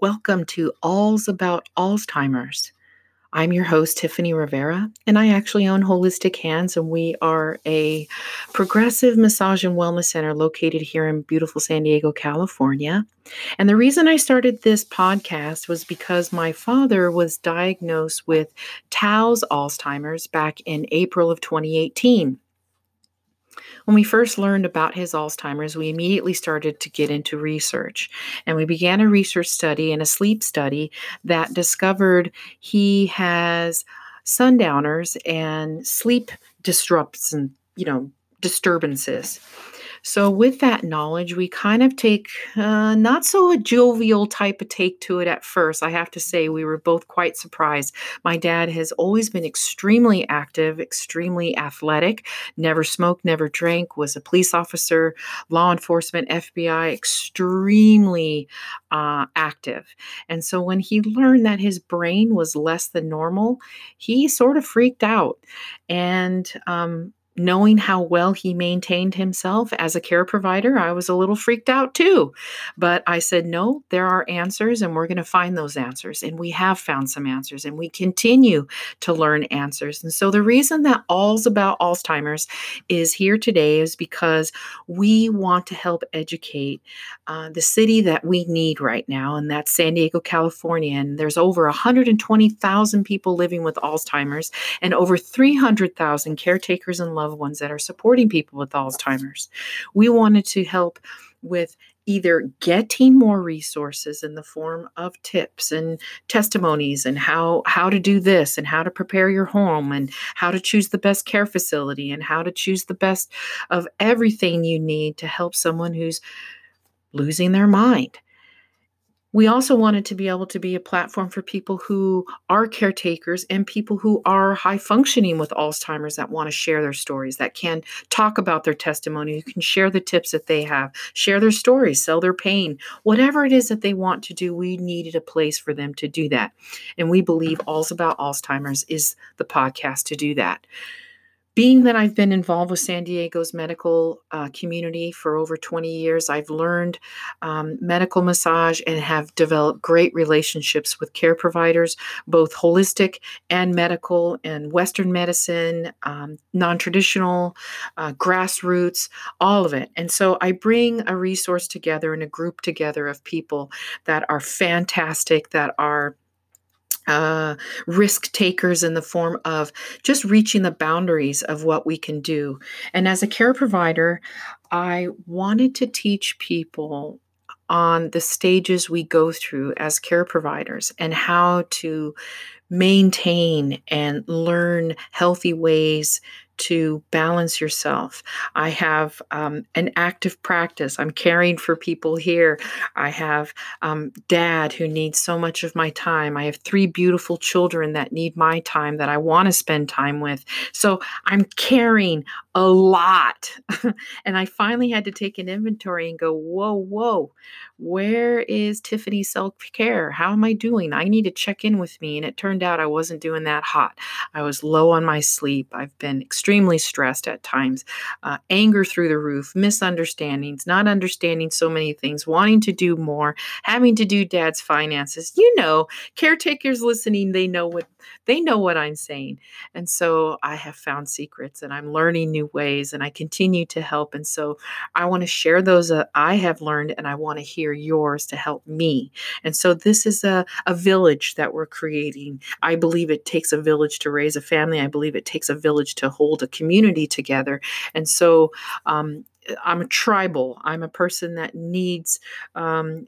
Welcome to All's About Alzheimer's. I'm your host, Tiffany Rivera, and I actually own Holistic Hands, and we are a progressive massage and wellness center located here in beautiful San Diego, California. And the reason I started this podcast was because my father was diagnosed with Tau's Alzheimer's back in April of 2018. When we first learned about his Alzheimer's, we immediately started to get into research. And we began a research study and a sleep study that discovered he has sundowners and sleep disrupts and, you know, disturbances. So, with that knowledge, we kind of take uh, not so a jovial type of take to it at first. I have to say, we were both quite surprised. My dad has always been extremely active, extremely athletic, never smoked, never drank, was a police officer, law enforcement, FBI, extremely uh, active. And so, when he learned that his brain was less than normal, he sort of freaked out. And um, knowing how well he maintained himself as a care provider, I was a little freaked out too. But I said, no, there are answers, and we're going to find those answers. And we have found some answers, and we continue to learn answers. And so the reason that All's About Alzheimer's is here today is because we want to help educate uh, the city that we need right now, and that's San Diego, California. And there's over 120,000 people living with Alzheimer's and over 300,000 caretakers and loved ones that are supporting people with Alzheimer's. We wanted to help with either getting more resources in the form of tips and testimonies and how how to do this and how to prepare your home and how to choose the best care facility and how to choose the best of everything you need to help someone who's losing their mind we also wanted to be able to be a platform for people who are caretakers and people who are high functioning with Alzheimer's that want to share their stories, that can talk about their testimony, who can share the tips that they have, share their stories, sell their pain, whatever it is that they want to do. We needed a place for them to do that. And we believe All's About Alzheimer's is the podcast to do that being that I've been involved with San Diego's medical uh, community for over 20 years, I've learned um, medical massage and have developed great relationships with care providers, both holistic and medical, and Western medicine, um, non traditional, uh, grassroots, all of it. And so I bring a resource together and a group together of people that are fantastic, that are uh, risk takers in the form of just reaching the boundaries of what we can do. And as a care provider, I wanted to teach people on the stages we go through as care providers and how to maintain and learn healthy ways to balance yourself. I have um, an active practice. I'm caring for people here. I have um, dad who needs so much of my time. I have three beautiful children that need my time that I want to spend time with. So I'm caring a lot. and I finally had to take an inventory and go, whoa, whoa, where is Tiffany self care? How am I doing? I need to check in with me. And it turned out I wasn't doing that hot. I was low on my sleep. I've been extremely stressed at times, uh, anger through the roof, misunderstandings, not understanding so many things, wanting to do more, having to do dad's finances. You know, caretakers listening, they know what they know what I'm saying. And so I have found secrets and I'm learning new ways and I continue to help. And so I want to share those that I have learned and I want to hear yours to help me. And so this is a, a village that we're creating. I believe it takes a village to raise a family. I believe it takes a village to hold a community together. And so um, I'm a tribal. I'm a person that needs um,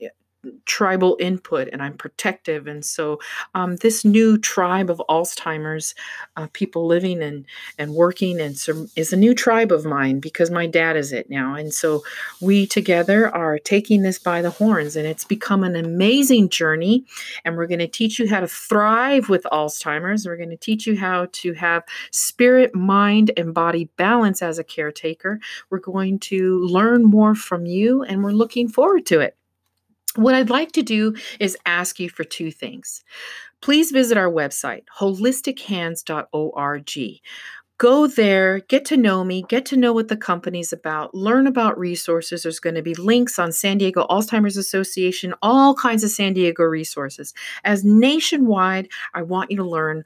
tribal input and I'm protective. And so, um, this new tribe of Alzheimer's uh, people living and, and working and is a new tribe of mine because my dad is it now. And so, we together are taking this by the horns, and it's become an amazing journey. And we're going to teach you how to thrive with Alzheimer's. We're going to teach you how to have spirit, mind, and body balance as a caretaker. We're going to learn more from you, and we're looking forward to it. What I'd like to do is ask you for two things. Please visit our website, holistichaNds.org go there, get to know me, get to know what the company's about, learn about resources. There's going to be links on San Diego Alzheimer's Association, all kinds of San Diego resources. As nationwide, I want you to learn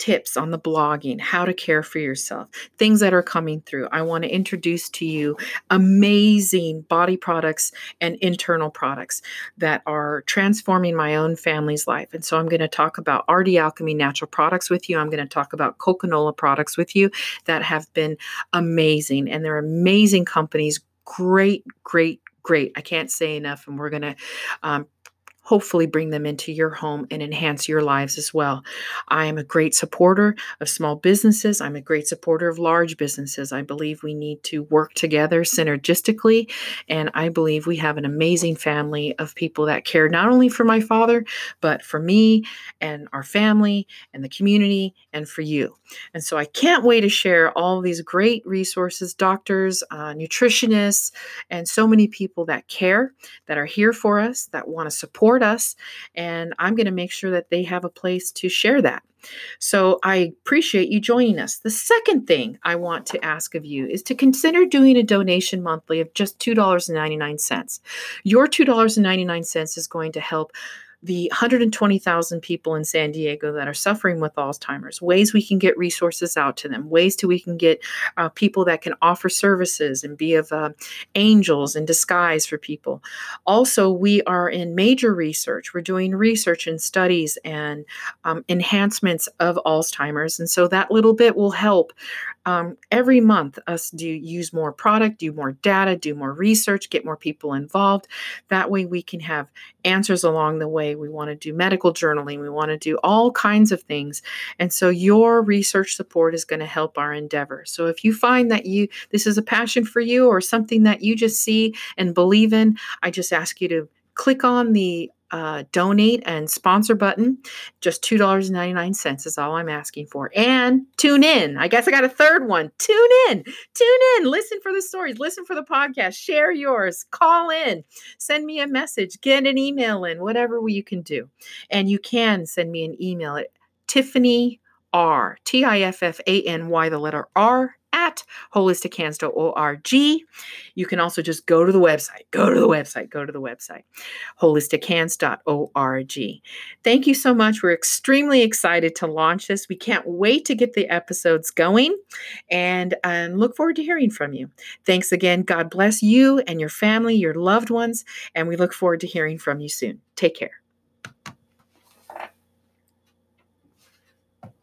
tips on the blogging, how to care for yourself, things that are coming through. I want to introduce to you amazing body products and internal products that are transforming my own family's life. And so I'm going to talk about RD Alchemy natural products with you. I'm going to talk about Coconola products with you that have been amazing. And they're amazing companies, great, great, great. I can't say enough. And we're going to um, hopefully bring them into your home and enhance your lives as well. I am a great supporter of small businesses. I'm a great supporter of large businesses. I believe we need to work together synergistically. And I believe we have an amazing family of people that care not only for my father, but for me and our family and the community and for you. And so I can't wait to share all these great resources, doctors, uh, nutritionists, and so many people that care, that are here for us, that want to support us. And I'm going to make sure that they have a place to share that. So I appreciate you joining us. The second thing I want to ask of you is to consider doing a donation monthly of just $2.99. Your $2.99 is going to help the 120,000 people in San Diego that are suffering with Alzheimer's, ways we can get resources out to them, ways to we can get uh, people that can offer services and be of uh, angels in disguise for people. Also, we are in major research. We're doing research and studies and um, enhancements of Alzheimer's, and so that little bit will help um, every month us do use more product do more data do more research get more people involved. That way we can have answers along the way. We want to do medical journaling. We want to do all kinds of things. And so your research support is going to help our endeavor. So if you find that you this is a passion for you or something that you just see and believe in i just ask you to click on the uh, donate and sponsor button. Just $2.99 is all I'm asking for. And tune in. I guess I got a third one. Tune in. Tune in. Listen for the stories. Listen for the podcast. Share yours. Call in. Send me a message. Get an email in. Whatever you can do. And you can send me an email at Tiffany R. T I F F A N Y, the letter R at holistichands.org. You can also just go to the website, go to the website, go to the website, holistichands.org. Thank you so much. We're extremely excited to launch this. We can't wait to get the episodes going and, and look forward to hearing from you. Thanks again. God bless you and your family, your loved ones, and we look forward to hearing from you soon. Take care.